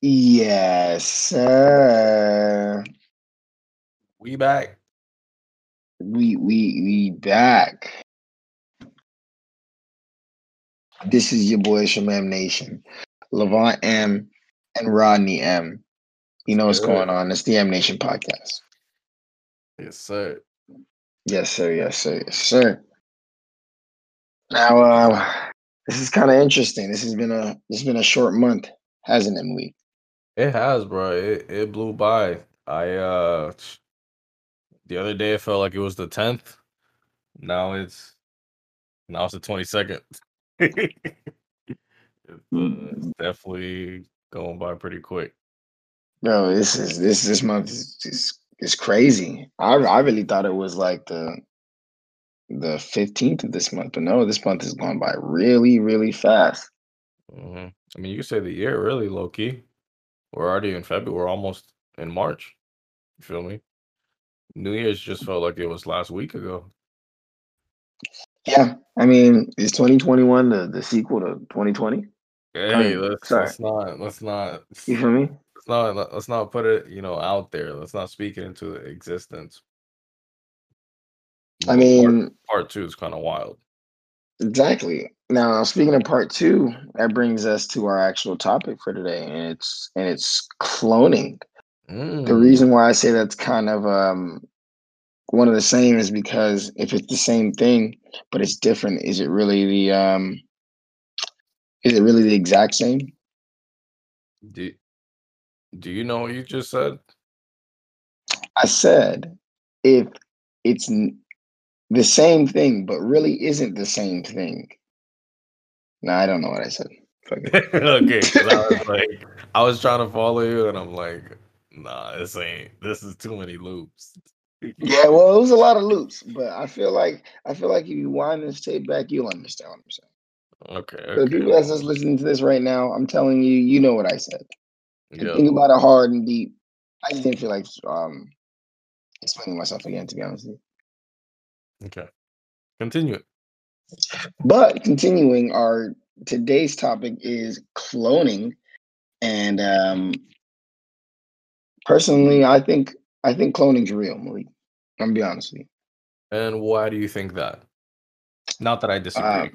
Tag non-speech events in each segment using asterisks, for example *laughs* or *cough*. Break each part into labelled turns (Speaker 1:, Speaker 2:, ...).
Speaker 1: Yes, sir.
Speaker 2: We back.
Speaker 1: We we we back. This is your boy Shamam Nation, Levant M and Rodney M. You know what's
Speaker 2: Good.
Speaker 1: going on? It's the M Nation podcast.
Speaker 2: Yes, sir.
Speaker 1: Yes, sir. Yes, sir. Yes, sir. Now, uh, this is kind of interesting. This has been a this has been a short month, hasn't it, Malik?
Speaker 2: It has, bro. It it blew by. I uh the other day it felt like it was the 10th. Now it's now it's the 22nd. *laughs* it's, uh, definitely going by pretty quick.
Speaker 1: No, this is this this month is is, is crazy. I I really thought it was like the the fifteenth of this month, but no, this month is going by really really fast.
Speaker 2: hmm I mean, you could say the year really low key. We're already in February. We're almost in March. You feel me? New Year's just felt like it was last week ago.
Speaker 1: Yeah, I mean, is twenty twenty one the the sequel to twenty twenty?
Speaker 2: Hey,
Speaker 1: mean,
Speaker 2: let's let's not let's not
Speaker 1: You feel me?
Speaker 2: let's not let- let's not put it you know out there. Let's not speak it into existence.
Speaker 1: I mean,
Speaker 2: part, part two is kind of wild.
Speaker 1: Exactly. Now, speaking of part two, that brings us to our actual topic for today, and it's and it's cloning. The
Speaker 2: Mm,
Speaker 1: reason why I say that's kind of um one of the same is because if it's the same thing but it's different, is it really the um is it really the exact same?
Speaker 2: do do you know what you just said?
Speaker 1: I said if it's the same thing but really isn't the same thing. No, I don't know what I said. *laughs*
Speaker 2: Okay, I was *laughs* like, I was trying to follow you, and I'm like, nah, this ain't. This is too many loops.
Speaker 1: Yeah, well, it was a lot of loops, but I feel like I feel like if you wind this tape back, you'll understand what I'm saying.
Speaker 2: Okay, okay,
Speaker 1: people that's just listening to this right now, I'm telling you, you know what I said.
Speaker 2: Yeah,
Speaker 1: Think about it hard and deep. I just didn't feel like um explaining myself again, to be honest with you.
Speaker 2: Okay. Continue it.
Speaker 1: But continuing, our today's topic is cloning, and um personally, I think I think cloning's real, Malik. I'm gonna be honest with you.
Speaker 2: And why do you think that? Not that I disagree.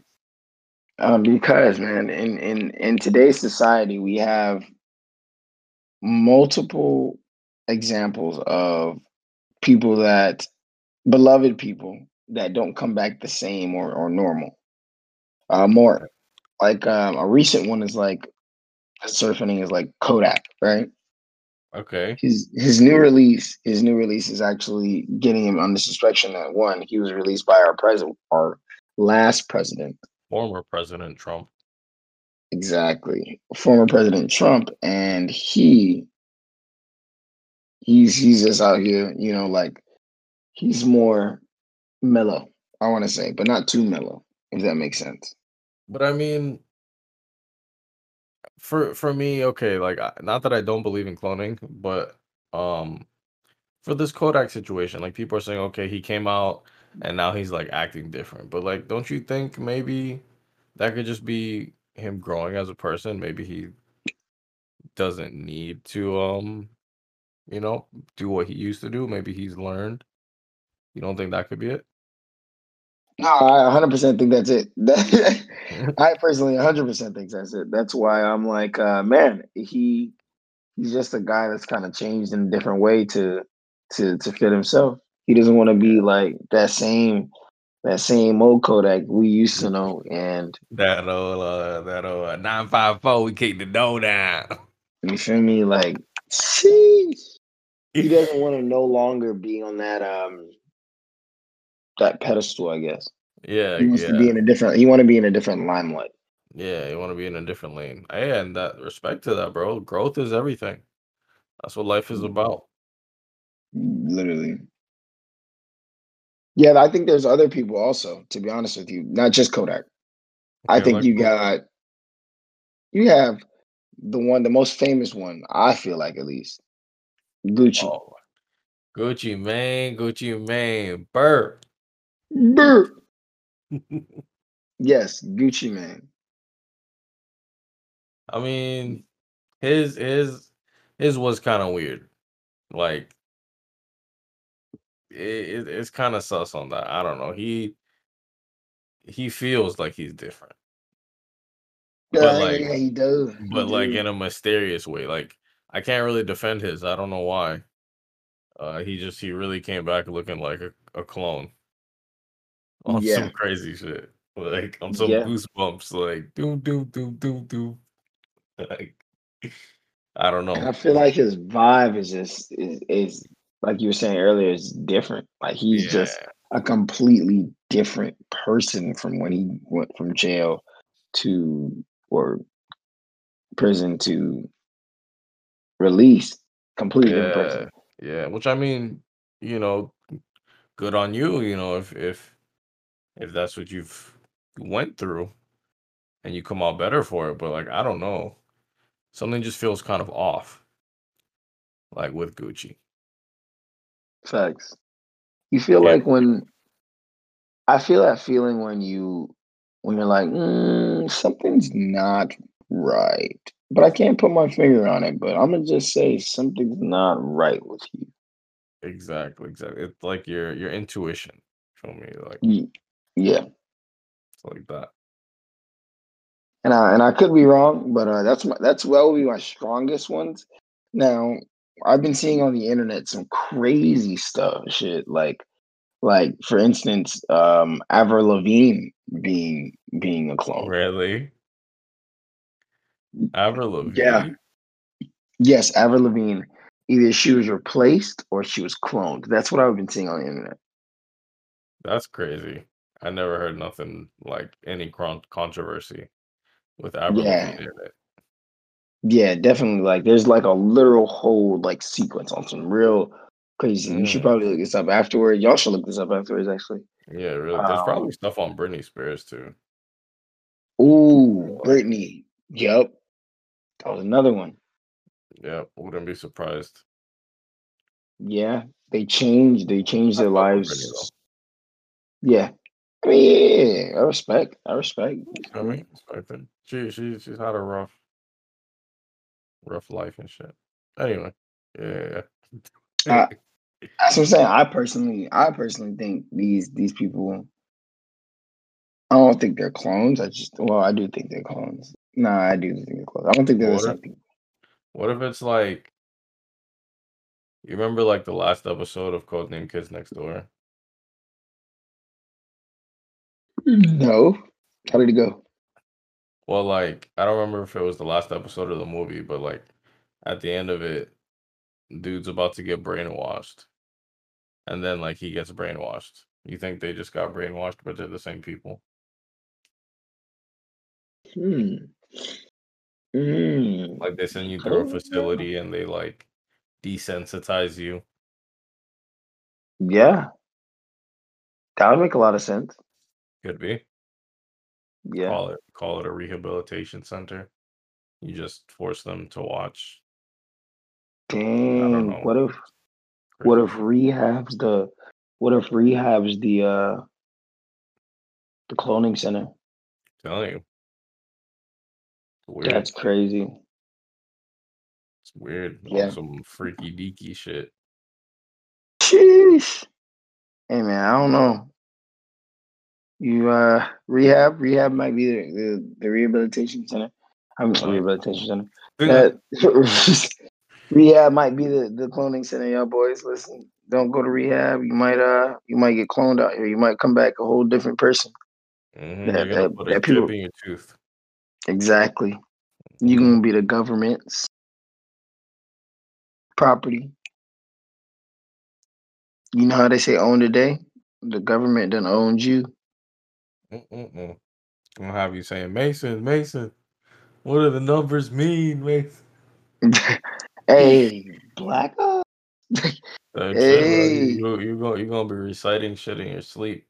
Speaker 1: Um, because man, in in in today's society, we have multiple examples of people that beloved people that don't come back the same or or normal. Uh, more like um, a recent one is like surfing is like Kodak, right?
Speaker 2: okay.
Speaker 1: His his new release, his new release is actually getting him under suspicion that one, he was released by our president, our last president,
Speaker 2: Former President Trump.
Speaker 1: exactly, former President Trump, and he he's he's just out here, you know, like he's more mellow, I want to say, but not too mellow, if that makes sense.
Speaker 2: But I mean, for for me, okay, like not that I don't believe in cloning, but um, for this Kodak situation, like people are saying, okay, he came out and now he's like acting different. But like, don't you think maybe that could just be him growing as a person? Maybe he doesn't need to um, you know, do what he used to do. Maybe he's learned. You don't think that could be it?
Speaker 1: No, I 100% think that's it. *laughs* I *laughs* personally 100% think that's it. That's why I'm like, uh, man, he he's just a guy that's kind of changed in a different way to to to fit himself. He doesn't want to be like that same that same old Kodak we used to *laughs* know. And
Speaker 2: That old uh, that old uh, nine five four, we kick the door down.
Speaker 1: you feel me? Like, sheesh. he doesn't want to no longer be on that um that pedestal. I guess
Speaker 2: Yeah,
Speaker 1: he wants
Speaker 2: yeah.
Speaker 1: to be in a different. He want to be in a different limelight.
Speaker 2: Yeah, you want to be in a different lane. Hey, and that respect to that, bro. Growth is everything. That's what life is
Speaker 1: Mm.
Speaker 2: about.
Speaker 1: Literally. Yeah, I think there's other people also, to be honest with you, not just Kodak. I think
Speaker 2: like
Speaker 1: you got you have the one, the most famous one, I feel like at least, Gucci.
Speaker 2: Oh, Gucci Mane, Gucci Mane, Burr.
Speaker 1: Brr. *laughs* Yes, Gucci Mane.
Speaker 2: I mean, his his his was kind of weird. Like it, it it's kind of sus on that. I don't know. He he feels like he's different. But
Speaker 1: Yeah,
Speaker 2: like
Speaker 1: yeah, he does. He
Speaker 2: but like in a mysterious way. Like I can't really defend his. I don't know why. Uh he just he really came back looking like a, a clone on some crazy shit. Like on some
Speaker 1: yeah.
Speaker 2: goosebumps, like do do do do do. Like I don't know.
Speaker 1: I feel like his vibe is just is is like you were saying earlier, is different. Like he's just a completely different person from when he went from jail to or prison to release. Completely different
Speaker 2: Yeah.
Speaker 1: person.
Speaker 2: Yeah. Which I mean, you know, good on you, you know, if if if that's what you've went through and you come out better for it. But like I don't know. Something just feels kind of off, like with Gucci.
Speaker 1: Facts. You feel
Speaker 2: Can't
Speaker 1: like when I feel that feeling when you when you're like, mm, something's not right. But I can't put my finger on it, but I'm gonna just say something's not right with you.
Speaker 2: exactly, exactly. It's like your your intuition. Feel me? Like
Speaker 1: Yeah.
Speaker 2: like that.
Speaker 1: And I and I could be wrong, but uh, that's my that's well be my strongest ones. Now, I've been seeing on the internet some crazy stuff, shit like like for instance, um Avril Lavigne being being a clone.
Speaker 2: Really? Avril Lavigne. Yeah.
Speaker 1: Yes, Avril Lavigne. Either she was replaced or she was cloned. That's what I've been seeing on the internet.
Speaker 2: That's crazy. I never heard nothing like any con- controversy with Avril
Speaker 1: Yeah.
Speaker 2: Lavigne in it.
Speaker 1: Yeah, definitely. Like there's like a literal whole like sequence on some real crazy. You should
Speaker 2: Mm,
Speaker 1: probably look this up afterward. Y'all should look this up afterwards, actually.
Speaker 2: yeah, really. There's
Speaker 1: Um,
Speaker 2: probably stuff on Britney Spears too.
Speaker 1: ooh, Britney. Yep, that was another one.
Speaker 2: yeah, wouldn't be surprised.
Speaker 1: Yeah, they changed. They changed
Speaker 2: I
Speaker 1: their
Speaker 2: with Britney
Speaker 1: lives. Yeah, I mean, yeah, I respect. I respect.
Speaker 2: I mean, expecting. She she she's had a rough rough life and shit. Anyway, yeah. *laughs*
Speaker 1: That's what I'm saying. I personally, I personally think these these people. I don't think they're clones. I just, well, I do think they're clones. Nah, I do think they're clones. I don't think they're the
Speaker 2: what if
Speaker 1: same people.
Speaker 2: what if it's like you remember like the last episode of Codename Kids Next Door?
Speaker 1: No, how did it go?
Speaker 2: Well, like I don't remember if it was the last episode of the movie, but like at the end of it, dude's about to get brainwashed, and then like he gets brainwashed. You think they just got brainwashed, but they're the same people?
Speaker 1: Hmm. Hmm.
Speaker 2: Like they send you through a facility and they like desensitize you.
Speaker 1: Yeah, that would make a lot of sense.
Speaker 2: Could be.
Speaker 1: Yeah.
Speaker 2: Call it call it a rehabilitation center. You just force them to watch.
Speaker 1: Dang. What if what if rehabs the what if rehabs the uh the cloning center?
Speaker 2: telling you. Weird.
Speaker 1: That's crazy.
Speaker 2: It's weird.
Speaker 1: Yeah.
Speaker 2: Some freaky deaky shit.
Speaker 1: Sheesh. Hey man, I don't know. You uh rehab rehab might be the the, the rehabilitation center. i'm mean
Speaker 2: Like,
Speaker 1: rehabilitation center. That *laughs* rehab might be the, the cloning center, y'all boys. Listen, don't go to rehab. You might uh you might get cloned out here. You might come back a whole different person.
Speaker 2: mhm,
Speaker 1: That
Speaker 2: you're gonna
Speaker 1: that,
Speaker 2: put a
Speaker 1: that people
Speaker 2: in your tooth.
Speaker 1: exactly. You
Speaker 2: Mhm.
Speaker 1: gonna be the government's property. You know how they say own the day? The government done owns you.
Speaker 2: Mm-mm-mm. Gonna have you saying, Mason, Mason, what do the numbers mean, Mason? *laughs*
Speaker 1: hey, black. *laughs*
Speaker 2: Type
Speaker 1: hey,
Speaker 2: You you you gonna you gonna be reciting shit in your sleep.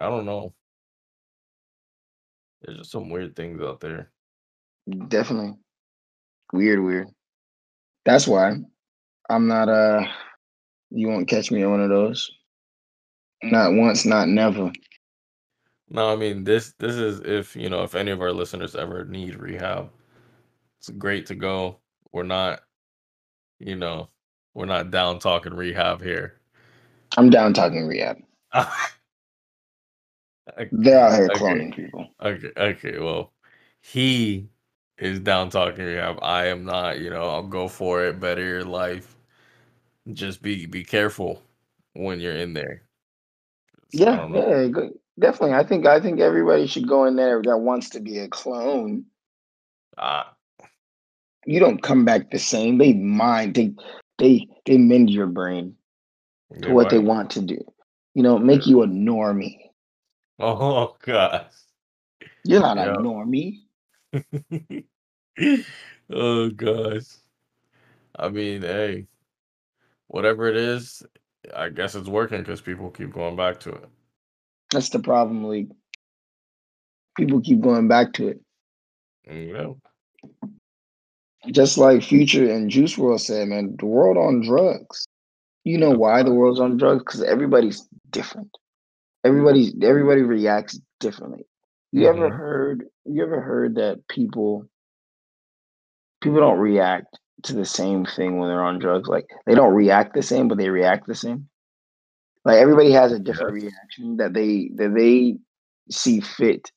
Speaker 2: I don't know. There's just some weird things out there.
Speaker 1: definitely weird, weird. That's why I'm not uh you won't catch me on one of those. Not once, not never.
Speaker 2: No, I mean this this is if you know if any of our listeners ever need rehab. it's great to go. We're not, you know, we're not down talking rehab here.
Speaker 1: I'm down talking rehab. *laughs* They're out here cloning
Speaker 2: okay.
Speaker 1: people.
Speaker 2: Okay. Okay. Well, he is down talking rehab. I am not. You know, I'll go for it. Better your life. Just be be careful when you're in there.
Speaker 1: Yeah, yeah, good. Definitely. I think I think everybody should go in there that wants to be a clone.
Speaker 2: Ah,
Speaker 1: You don't come back the same. They mind they they they mend your brain to what they want to do. You know, make you a normie. *laughs*
Speaker 2: Oh god,
Speaker 1: You're not a
Speaker 2: Yeah.
Speaker 1: normie. *laughs*
Speaker 2: oh god, I mean, hey, whatever it is, I guess it's working because people keep going back to it.
Speaker 1: That's the problem, League. People keep going back to it.
Speaker 2: Know,
Speaker 1: Just like Future and Juice WRLD said, man, the world on drugs. You know why the world's on drugs? Because everybody's different. Everybody everybody reacts differently. You ever
Speaker 2: hmm
Speaker 1: heard you ever heard that people people don't react to the same thing when they're on drugs? Like they don't react the same, but they react the same. Like everybody has a different
Speaker 2: Yes.
Speaker 1: reaction that they that they see fit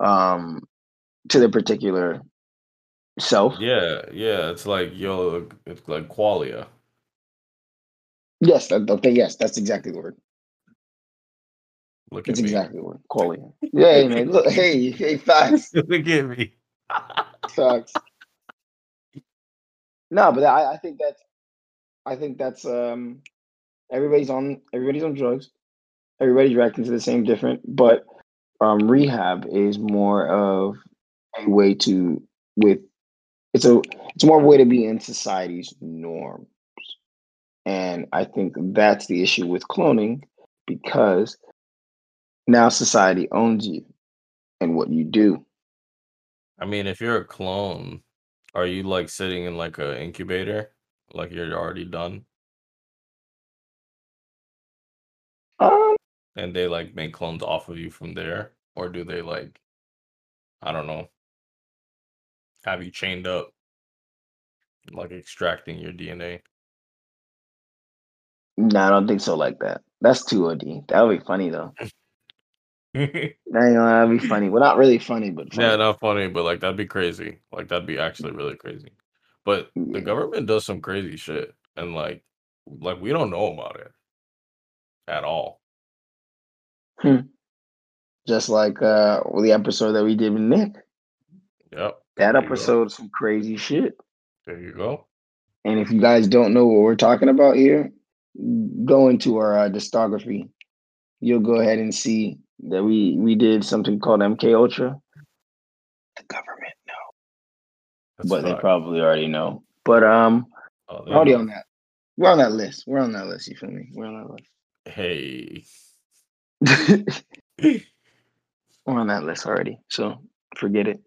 Speaker 1: um to their particular self.
Speaker 2: Yeah, yeah. It's like yo, it's like qualia.
Speaker 1: Yes, okay, yes, that's exactly the word.
Speaker 2: Look
Speaker 1: That's
Speaker 2: at me.
Speaker 1: exactly the word. Qualia. *laughs* Yeah, hey, man. Look, hey, hey, facts. *laughs*
Speaker 2: Look at me.
Speaker 1: Facts. *laughs* No, but I, I think that's I think that's um everybody's on everybody's on drugs. Everybody's reacting to the same different, but um rehab is more of a way to with it's a it's more of a way to be in society's norms. And I think that's the issue with cloning because now society owns you and what you do.
Speaker 2: I mean, if you're a clone, are you like sitting in like a incubator, like you're already done, and they like make clones off of you from there, or do they like, I don't know, have you chained up, like extracting your DNA?
Speaker 1: no, I don't think so like that. That's too OD. That would be funny though.
Speaker 2: yeah, *laughs*
Speaker 1: that that'd be funny. Well not really funny, but *laughs* funny.
Speaker 2: not funny, but like that'd be crazy. Like that'd be actually really crazy. But the government does some crazy shit, and like, like we don't know about it at all.
Speaker 1: Hmm. Just like uh the episode that we did with Nick.
Speaker 2: Yep.
Speaker 1: That episode some crazy shit.
Speaker 2: There you go.
Speaker 1: And if you guys don't know what we're talking about here, go into our uh, discography. You'll go ahead and see that we we did something called MK Ultra. The government no,
Speaker 2: That's
Speaker 1: but they probably already know. But um,
Speaker 2: Oh,
Speaker 1: already
Speaker 2: know.
Speaker 1: on that. We're on that list. We're on that list. You feel me? We're on that list. We're on that list already. So forget it.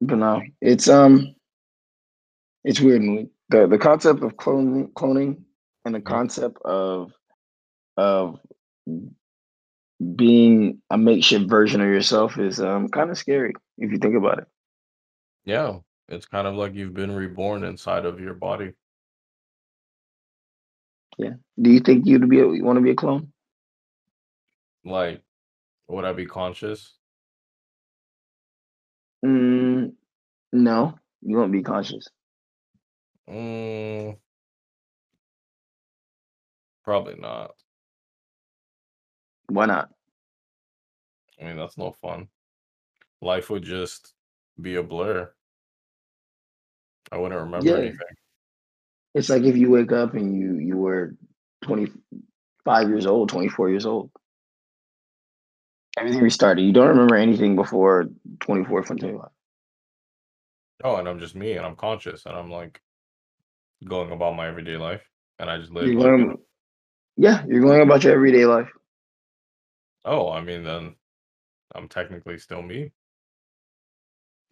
Speaker 1: But no, it's um, it's weird. The the concept of cloning, cloning, and the concept of of being a makeshift version of yourself is um kind of scary if you think about it.
Speaker 2: Yeah, it's kind of like you've been reborn inside of your body.
Speaker 1: Yeah. Do you think you'd be a, you want to be a clone?
Speaker 2: Like, would I be conscious?
Speaker 1: Mm, no, you won't be conscious.
Speaker 2: Mm, probably not.
Speaker 1: Why not?
Speaker 2: I mean, that's no fun. Life would just be a blur. I wouldn't remember
Speaker 1: Yeah,
Speaker 2: anything.
Speaker 1: it's like if you wake up and you you were twenty five years old, twenty four years old. Everything restarted. You don't remember anything before twenty four from twenty five.
Speaker 2: Oh, and I'm just me, and I'm conscious, and I'm like going about my everyday life, and I just live
Speaker 1: You're
Speaker 2: like,
Speaker 1: going, yeah, you're going about your everyday life.
Speaker 2: Oh, I mean, then I'm technically still me.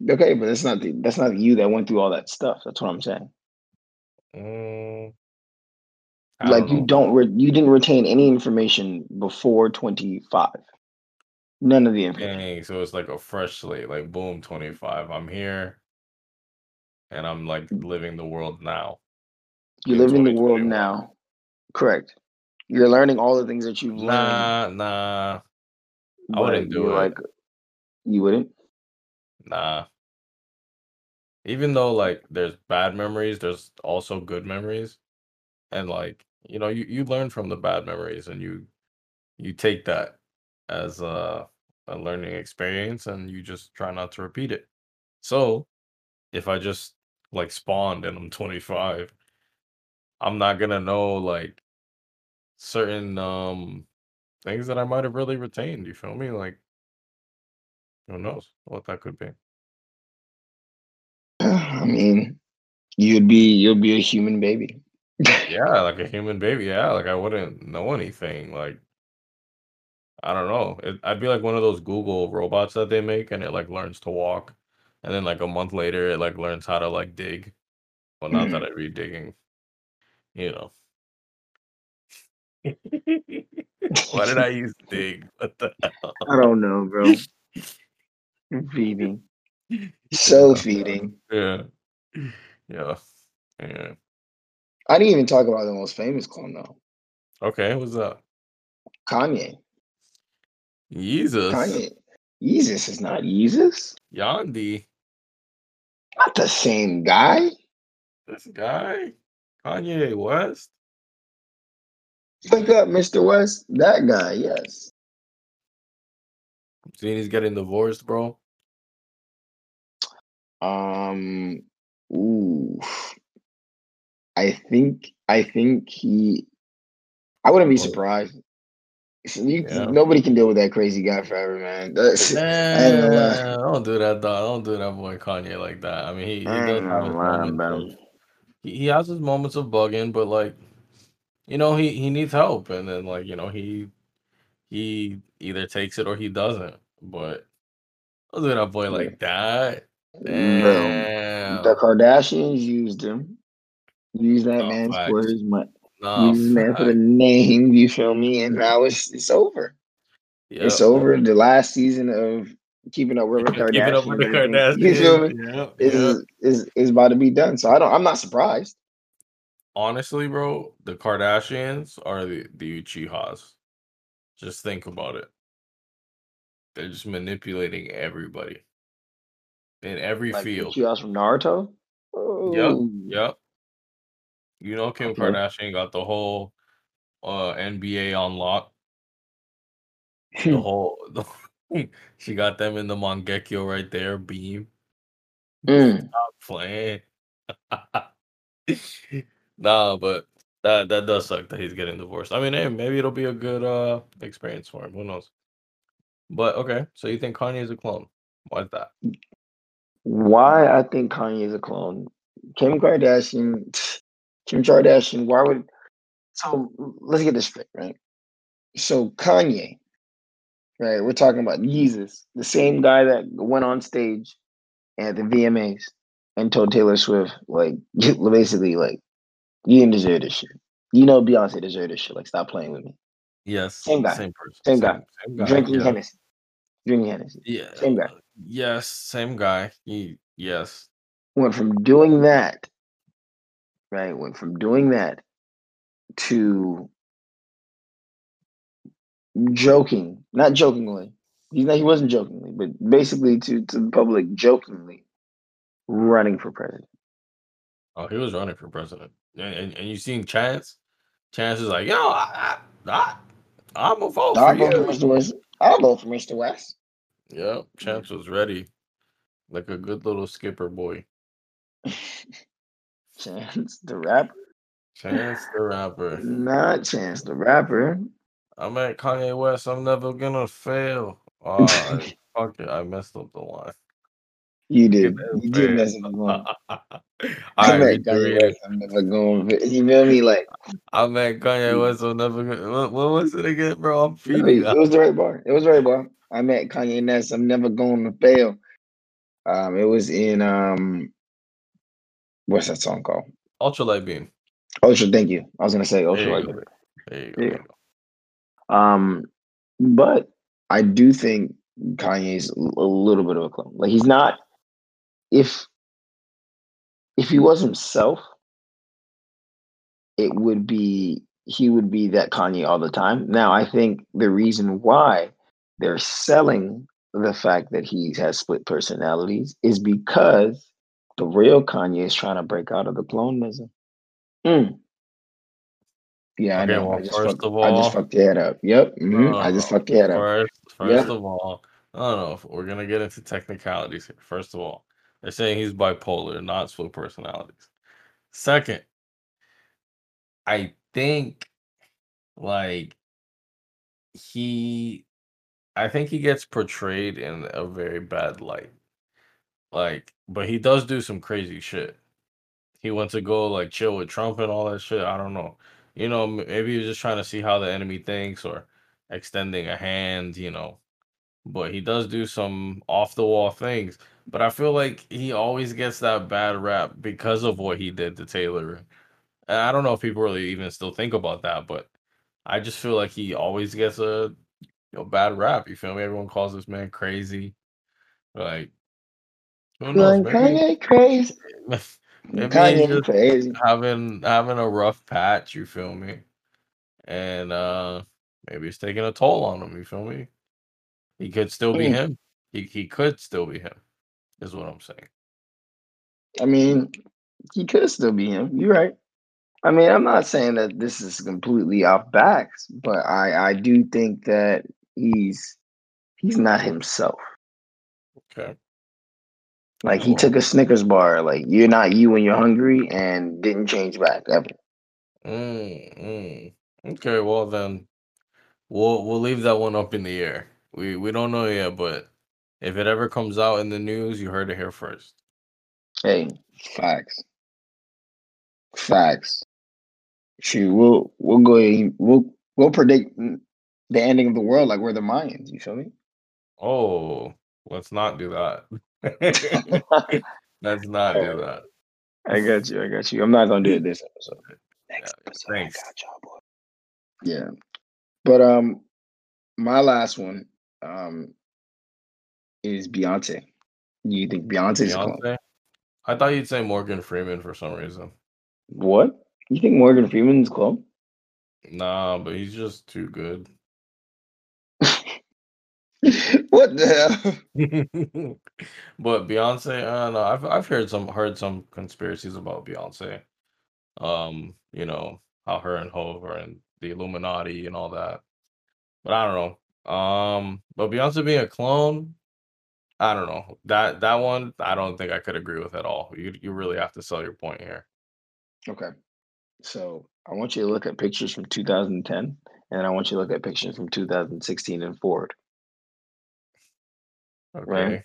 Speaker 1: Okay, but that's not the, that's not you that went through all that stuff. That's what I'm saying.
Speaker 2: Mm,
Speaker 1: Like
Speaker 2: don't
Speaker 1: you don't re- you didn't retain any information before 25. None of the information.
Speaker 2: Dang, so it's like a fresh slate, like boom, 25. I'm here. and I'm like mm. living the world now.
Speaker 1: You
Speaker 2: in
Speaker 1: live in the world now. Correct. You're learning all the things that you've learned,
Speaker 2: Nah, nah, I wouldn't do it.
Speaker 1: like, you wouldn't.
Speaker 2: Nah. Even though like there's bad memories, there's also good memories. And like, you know, you, you learn from the bad memories and you you take that as a a learning experience and you just try not to repeat it. So if I just like spawned and I'm 25, I'm not gonna know like certain um things that I might have really retained. You feel me? Like who knows what that could be. *clears throat*
Speaker 1: I mean, you'd be you'd be a human baby. *laughs*
Speaker 2: Yeah, like a human baby. Yeah, like I wouldn't know anything. Like I don't know. It, I'd be like one of those Google robots that they make, and it like learns to walk, and then like a month later, it like learns how to like dig. Well, not that
Speaker 1: Mhm.
Speaker 2: I'd be digging, you know. *laughs* Why did I use dig? What the hell?
Speaker 1: I don't know, bro. Feeding. So *laughs*
Speaker 2: Yeah,
Speaker 1: feeding.
Speaker 2: yeah, yeah, yeah.
Speaker 1: I didn't even talk about the most famous clone though.
Speaker 2: Okay, what's up?
Speaker 1: Kanye.
Speaker 2: Jesus,
Speaker 1: Kanye. Yeezus is not Jesus.
Speaker 2: Yandhi,
Speaker 1: Not the same guy.
Speaker 2: this guy, Kanye West.
Speaker 1: Look up Mr. West. That guy, yes.
Speaker 2: Seeing he's getting divorced, bro.
Speaker 1: Um ooh. I think I think he I wouldn't be
Speaker 2: Oh,
Speaker 1: surprised. You,
Speaker 2: yeah.
Speaker 1: Nobody can deal with that crazy guy forever, man. That's, I gonna lie.
Speaker 2: Nah, don't do that, dog. Don't do that boy Kanye like that. I mean, he, he does have his moments he, he has his moments of bugging, but like you know, he he needs help, and then like you know, he he either takes it or he doesn't. But don't do that boy like that.
Speaker 1: Bro, the Kardashians used him. Used that man for his money. Used his man for the name, you feel me? And now it's it's over. It's over. The last season of Keeping Up with the *laughs*
Speaker 2: Keeping up with
Speaker 1: Kardashians,
Speaker 2: the
Speaker 1: everything, you feel me?
Speaker 2: Kardashians. Yep. Yep.
Speaker 1: Is is is about to be done. So I don't I'm not surprised.
Speaker 2: Honestly, bro, the Kardashians are the the Uchihas. Just think about it. They're just manipulating everybody in every
Speaker 1: Like
Speaker 2: field.
Speaker 1: Chios from Naruto.
Speaker 2: Yep.
Speaker 1: Oh,
Speaker 2: Yep. You know, Kim
Speaker 1: okay.
Speaker 2: Kardashian got the whole uh NBA on lock. *laughs* *laughs* The whole she got them in the Mangekyo right there, beam.
Speaker 1: Mm.
Speaker 2: Stop playing. *laughs* nah, but that that does suck that he's getting divorced. I mean, hey, maybe it'll be a good uh experience for him. Who knows? But okay, so you think Kanye is a clone? Why is that?
Speaker 1: Why I think Kanye is a clone. Kim Kardashian, Kim Kardashian, why would so let's get this straight, right? So Kanye, right? We're talking about Yeezus, the same guy that went on stage at the VMAs and told Taylor Swift, like, *laughs* basically, like, you didn't deserve this shit. You know Beyonce deserved this shit. Like, stop playing with me.
Speaker 2: Yes,
Speaker 1: Same guy.
Speaker 2: same person,
Speaker 1: Same guy.
Speaker 2: same same guy.
Speaker 1: Drinking
Speaker 2: Yeah,
Speaker 1: Hennessy. Drinking Hennessy.
Speaker 2: yeah,
Speaker 1: Same guy.
Speaker 2: uh, yes, same guy. He, yes,
Speaker 1: Went from doing that, right? Went from doing that to joking, not jokingly. He's not, he wasn't jokingly, but basically to, to the public jokingly running for president.
Speaker 2: oh, he was running for president, and and, and you seen Chance? Chance is like, yo, I, I, I I'm gonna vote for
Speaker 1: I'll for
Speaker 2: you.
Speaker 1: Mr. West. I'll vote for Mr. West.
Speaker 2: Yep, Chance was ready, like a good little skipper boy. *laughs*
Speaker 1: Chance the rapper.
Speaker 2: Chance the rapper.
Speaker 1: Not Chance the rapper.
Speaker 2: I'm at Kanye West. I'm never gonna fail. Oh, *laughs* I, fuck it. I messed up the line.
Speaker 1: You did. You did mess up the
Speaker 2: line. *laughs*
Speaker 1: I'm at Kanye. West. I'm never going. You feel me? Like
Speaker 2: I'm at Kanye West. I'm never gonna. What, what was it again, bro? I'm feeding.
Speaker 1: it was the right bar. It was the right bar. I met Kanye West. I'm never going to fail. Um, it was in um, what's that song called?
Speaker 2: Ultra Light beam.
Speaker 1: Ultra. Thank you. I was gonna say Ultra Light.
Speaker 2: go. There you go.
Speaker 1: Yeah.
Speaker 2: There you go.
Speaker 1: Um, but I do think Kanye's a little bit of a clone. Like he's not. If if he was himself, it would be he would be that Kanye all the time. Now, I think the reason why they're selling the fact that he has split personalities is because the real Kanye is trying to break out of the clonism. Mm. Yeah, I
Speaker 2: Okay,
Speaker 1: know. I just
Speaker 2: first
Speaker 1: fucked.
Speaker 2: of
Speaker 1: I just
Speaker 2: all,
Speaker 1: fucked your head up. Yep. hmm I just fucked your head up.
Speaker 2: first, first
Speaker 1: Yep.
Speaker 2: of all, I don't know if we're gonna get into technicalities here. First of all, they're saying he's bipolar, not split personalities. Second, I think like he, I think he gets portrayed in a very bad light. Like, but he does do some crazy shit. He went to go like chill with Trump and all that shit. I don't know. You know, maybe he's just trying to see how the enemy thinks or extending a hand, you know. But he does do some off the wall things. But I feel like he always gets that bad rap because of what he did to Taylor. And I don't know if people really even still think about that, but I just feel like he always gets a you know bad rap. You feel me? Everyone calls this man crazy. Like, who knows?
Speaker 1: Like
Speaker 2: Maybe
Speaker 1: Kanye crazy. *laughs*
Speaker 2: maybe he's
Speaker 1: Kanye
Speaker 2: just
Speaker 1: crazy.
Speaker 2: having having a rough patch, you feel me? And uh maybe it's taking a toll on him, you feel me? He could still be
Speaker 1: Mm.
Speaker 2: him. He he could still be him, is what I'm saying.
Speaker 1: I mean, he could still be him. You're right. I mean, I'm not saying that this is completely off backs, but I I do think that he's he's not himself.
Speaker 2: Okay.
Speaker 1: Like he took a Snickers bar. Like you're not you when you're hungry, and didn't change back ever.
Speaker 2: mm, mm. Okay, well then we'll we'll leave that one up in the air. We we don't know yet, but if it ever comes out in the news, you heard it here first.
Speaker 1: Hey, facts, facts. Shoot, we'll we'll go. We'll we'll predict the ending of the world like we're the Mayans. You feel me?
Speaker 2: Oh, let's not do that. *laughs* Let's not do that.
Speaker 1: I got you. I got you. I'm not gonna do it this episode. Next
Speaker 2: Yeah,
Speaker 1: episode, I
Speaker 2: thanks.
Speaker 1: got y'all, boy. Yeah, but um, my last one um is Beyonce. You think Beyonce's?
Speaker 2: Beyonce? I thought you'd say Morgan Freeman for some reason.
Speaker 1: What? You think Morgan Freeman's clone?
Speaker 2: Nah, but he's just too good. *laughs*
Speaker 1: what the hell? *laughs*
Speaker 2: but Beyonce, I don't know. I've I've heard some heard some conspiracies about Beyonce. Um, you know, how her and Hov are in the Illuminati and all that. But I don't know. Um, but Beyonce being a clone, I don't know. That that one I don't think I could agree with at all. You you really have to sell your point here.
Speaker 1: Okay, so I want you to look at pictures from 2010, and I want you to look at pictures from 2016 and forward. Right?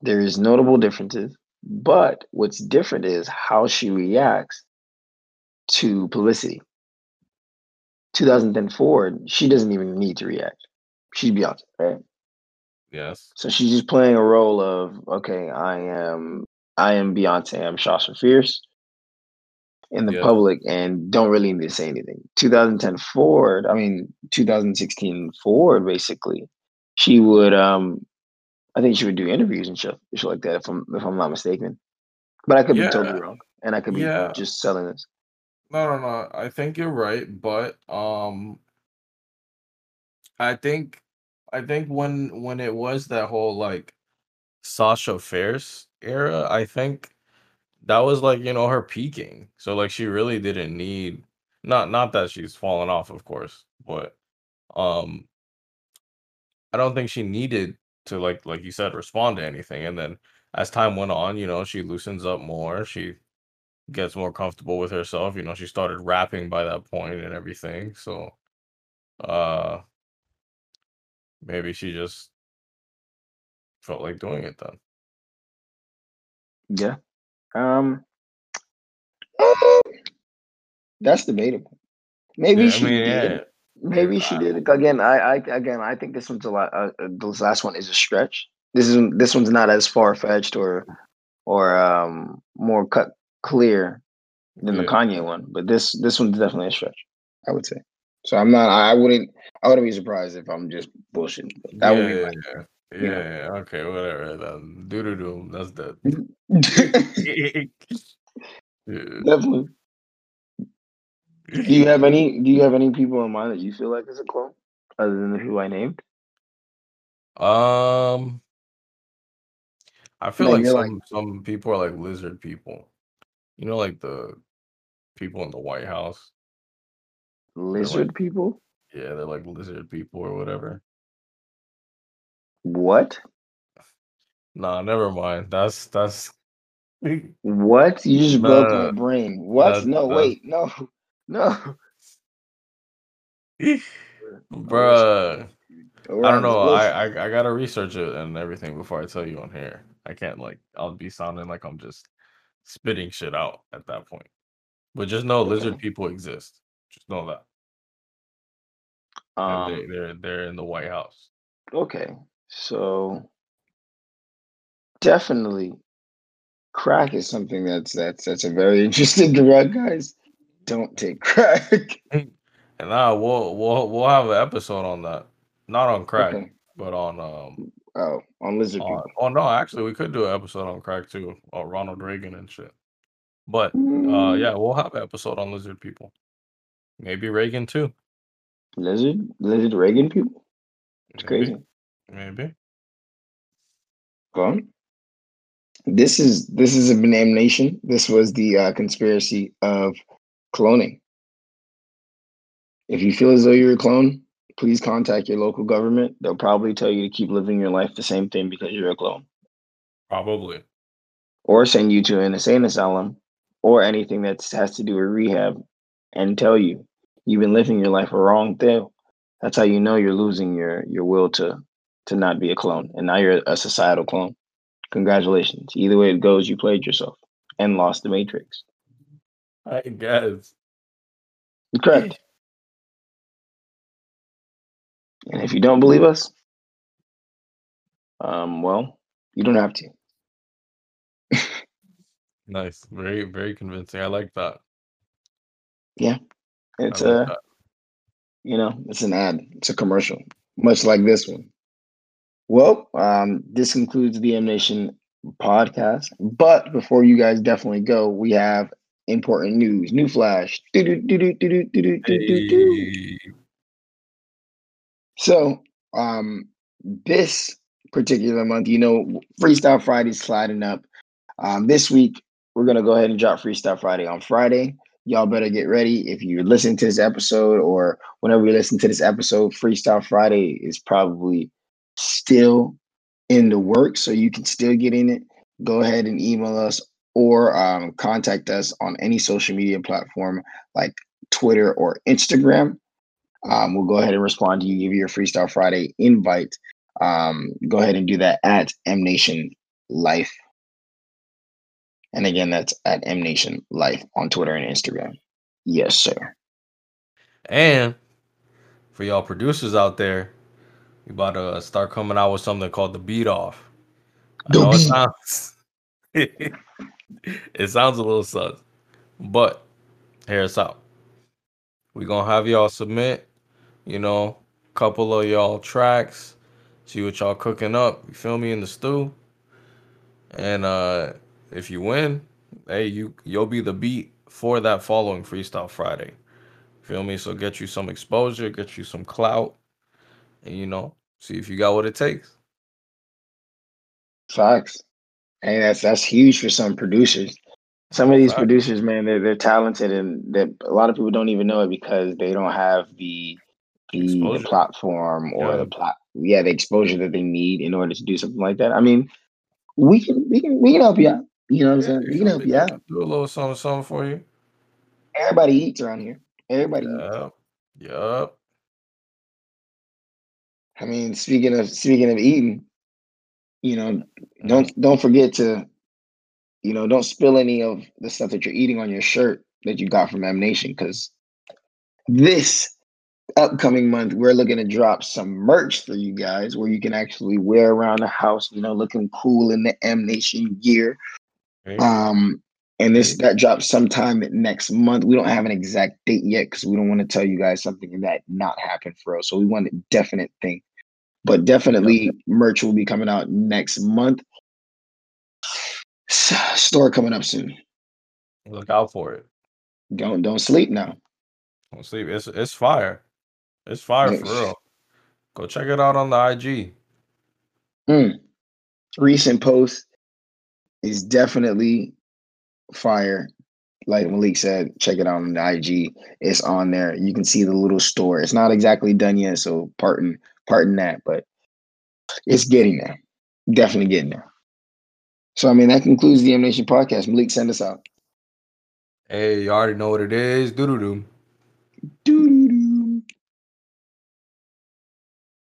Speaker 1: There is notable differences, but what's different is how she reacts to publicity. 2010 forward, she doesn't even need to react. She's Beyonce, right?
Speaker 2: Yes.
Speaker 1: So she's just playing a role of okay, I am I am Beyonce, I'm Sasha Fierce in the public and don't really need to say anything. 2010 Ford, I mean 2016 Ford basically, she would um I think she would do interviews and shit, shit like that if I'm if I'm not mistaken. But I could be totally wrong. And I could be
Speaker 2: Yeah.
Speaker 1: just selling this.
Speaker 2: No, no, no. I think you're right, but um I think I think when when it was that whole like Sasha Fierce era, I think that was like, you know, her peaking. So like she really didn't need not not that she's fallen off, of course, but um I don't think she needed to like like you said respond to anything. And then as time went on, you know, she loosens up more. She gets more comfortable with herself. You know, she started rapping by that point and everything. So uh maybe she just felt like doing it then.
Speaker 1: Yeah. Um *laughs* that's debatable. Maybe
Speaker 2: Yeah, I
Speaker 1: she
Speaker 2: mean,
Speaker 1: did.
Speaker 2: yeah.
Speaker 1: Maybe she did. Again, I, I again, I think this one's a lot. Uh, uh, this last one is a stretch. This is this one's not as far fetched or or um more cut clear than the Kanye one, but this this one's definitely a stretch. I would say. So I'm not. I wouldn't. I wouldn't be surprised if I'm just bullshitting. That would be
Speaker 2: Yeah,
Speaker 1: my.
Speaker 2: yeah. Yeah, yeah, okay, whatever. Doo doo doo. That's dead. *laughs* *laughs* yeah.
Speaker 1: Definitely. Do you have any? Do you have any people in mind that you feel like is a clone, other than the who I named?
Speaker 2: Um, I feel like
Speaker 1: you're like
Speaker 2: some some people are like lizard people. You know, like the people in the White House. They're like,
Speaker 1: lizard people.
Speaker 2: yeah, they're like lizard people or whatever.
Speaker 1: What?
Speaker 2: Nah, never mind. That's that's
Speaker 1: What? You just broke my brain. What?
Speaker 2: that's
Speaker 1: No,
Speaker 2: that's
Speaker 1: wait, no, *laughs* no. *laughs* Around *laughs*
Speaker 2: bruh. I don't know. I. I I gotta research it and everything before I tell you on here. I can't like I'll be sounding like I'm just spitting shit out at that point. But just know lizard people exist. Just know that. And they
Speaker 1: Um.
Speaker 2: they're they're in the White House.
Speaker 1: Okay. So definitely, crack is something that's that's that's a very *laughs* interesting drug, guys. Don't take *laughs* crack.
Speaker 2: And now we'll we'll we'll have an episode on that. Not on crack,
Speaker 1: Okay.
Speaker 2: but on um
Speaker 1: Oh, on lizard
Speaker 2: on
Speaker 1: people.
Speaker 2: oh no, actually we could do an episode on crack too, or Ronald Reagan and shit. But uh
Speaker 1: Mm,
Speaker 2: yeah, we'll have an episode on lizard people. Maybe Reagan too.
Speaker 1: lizard, lizard Reagan people. It's
Speaker 2: Maybe.
Speaker 1: crazy.
Speaker 2: Maybe.
Speaker 1: Well, this is this is a Banam Nation. This was the uh, conspiracy of cloning. If you feel as though you're a clone, please contact your local government. They'll probably tell you to keep living your life the same thing because you're a clone,
Speaker 2: Probably.
Speaker 1: or send you to an insane asylum, or anything that has to do with rehab, and tell you you've been living your life a wrong thing. That's how you know you're losing your your will to to not be a clone, and now you're a societal clone. Congratulations. Either way it goes, you played yourself and lost the matrix.
Speaker 2: I guess.
Speaker 1: Correct. And if you don't believe us, um, well, you don't have to. *laughs*
Speaker 2: Nice. Very, very convincing. I like that.
Speaker 1: Yeah, it's
Speaker 2: like
Speaker 1: a
Speaker 2: that.
Speaker 1: you know, it's an ad, it's a commercial, much like this one. Well, um, this concludes the M Nation podcast. But before you guys definitely go, we have important news, new flash. So, um, this particular month, you know, Freestyle Friday's sliding up. Um, this week, we're gonna go ahead and drop Freestyle Friday on Friday. Y'all better get ready. If you listen to this episode or whenever you listen to this episode, Freestyle Friday is probably still in the works, so you can still get in it. Go ahead and email us or um, contact us on any social media platform like Twitter or Instagram. Um, we'll go ahead and respond to you, give you a Freestyle Friday invite. Um, go ahead and do that at M Nation Life. And again, that's at M Nation Life on Twitter and Instagram. Yes, sir.
Speaker 2: And for y'all producers out there, we about to start coming out with something called the beat off. I
Speaker 1: The
Speaker 2: know it
Speaker 1: beat.
Speaker 2: sounds *laughs* it sounds a little sus, but hear us out. we gonna have y'all submit, you know, couple of y'all tracks, see what y'all cooking up, you feel me, in the stew. And uh if you win, hey, you you'll be the beat for that following freestyle Friday. Feel me? So get you some exposure, get you some clout, and you know, see if you got what it takes.
Speaker 1: Facts. And that's that's huge for some producers. Some of these producers, man, they're they're talented and that a lot of people don't even know it because they don't have the the, the platform or
Speaker 2: Yeah.
Speaker 1: the plat yeah, the exposure that they need in order to do something like that. I mean, we can we can we can help you out. You know what I'm saying?
Speaker 2: you
Speaker 1: We can help you
Speaker 2: Do,
Speaker 1: out.
Speaker 2: do a little something, something for you.
Speaker 1: Everybody eats around here. Everybody eats.
Speaker 2: Yup. Yup.
Speaker 1: I mean, speaking of speaking of eating, you know. Don't don't forget to, you know, don't spill any of the stuff that you're eating on your shirt that you got from M Nation because this upcoming month we're looking to drop some merch for you guys where you can actually wear around the house, you know, looking cool in the M Nation gear.
Speaker 2: Hey,
Speaker 1: Um, and this that drops sometime next month. We don't have an exact date yet because we don't want to tell you guys something that not happen for us. So we want a definite thing. but definitely merch will be coming out next month. *sighs* Store coming up soon.
Speaker 2: Look out for it.
Speaker 1: Don't don't sleep now.
Speaker 2: Don't sleep. It's it's fire. It's fire for real. Go check it out on the IG.
Speaker 1: Mm. Recent post is definitely fire. Like Malik said, check it out on the IG. It's on there. You can see the little store. It's not exactly done yet, so pardon pardon that, but it's getting there. Definitely getting there. So I mean that concludes the M Nation podcast. Malik, send us out.
Speaker 2: Hey, you already know what it is. Doo doo doo.
Speaker 1: Doo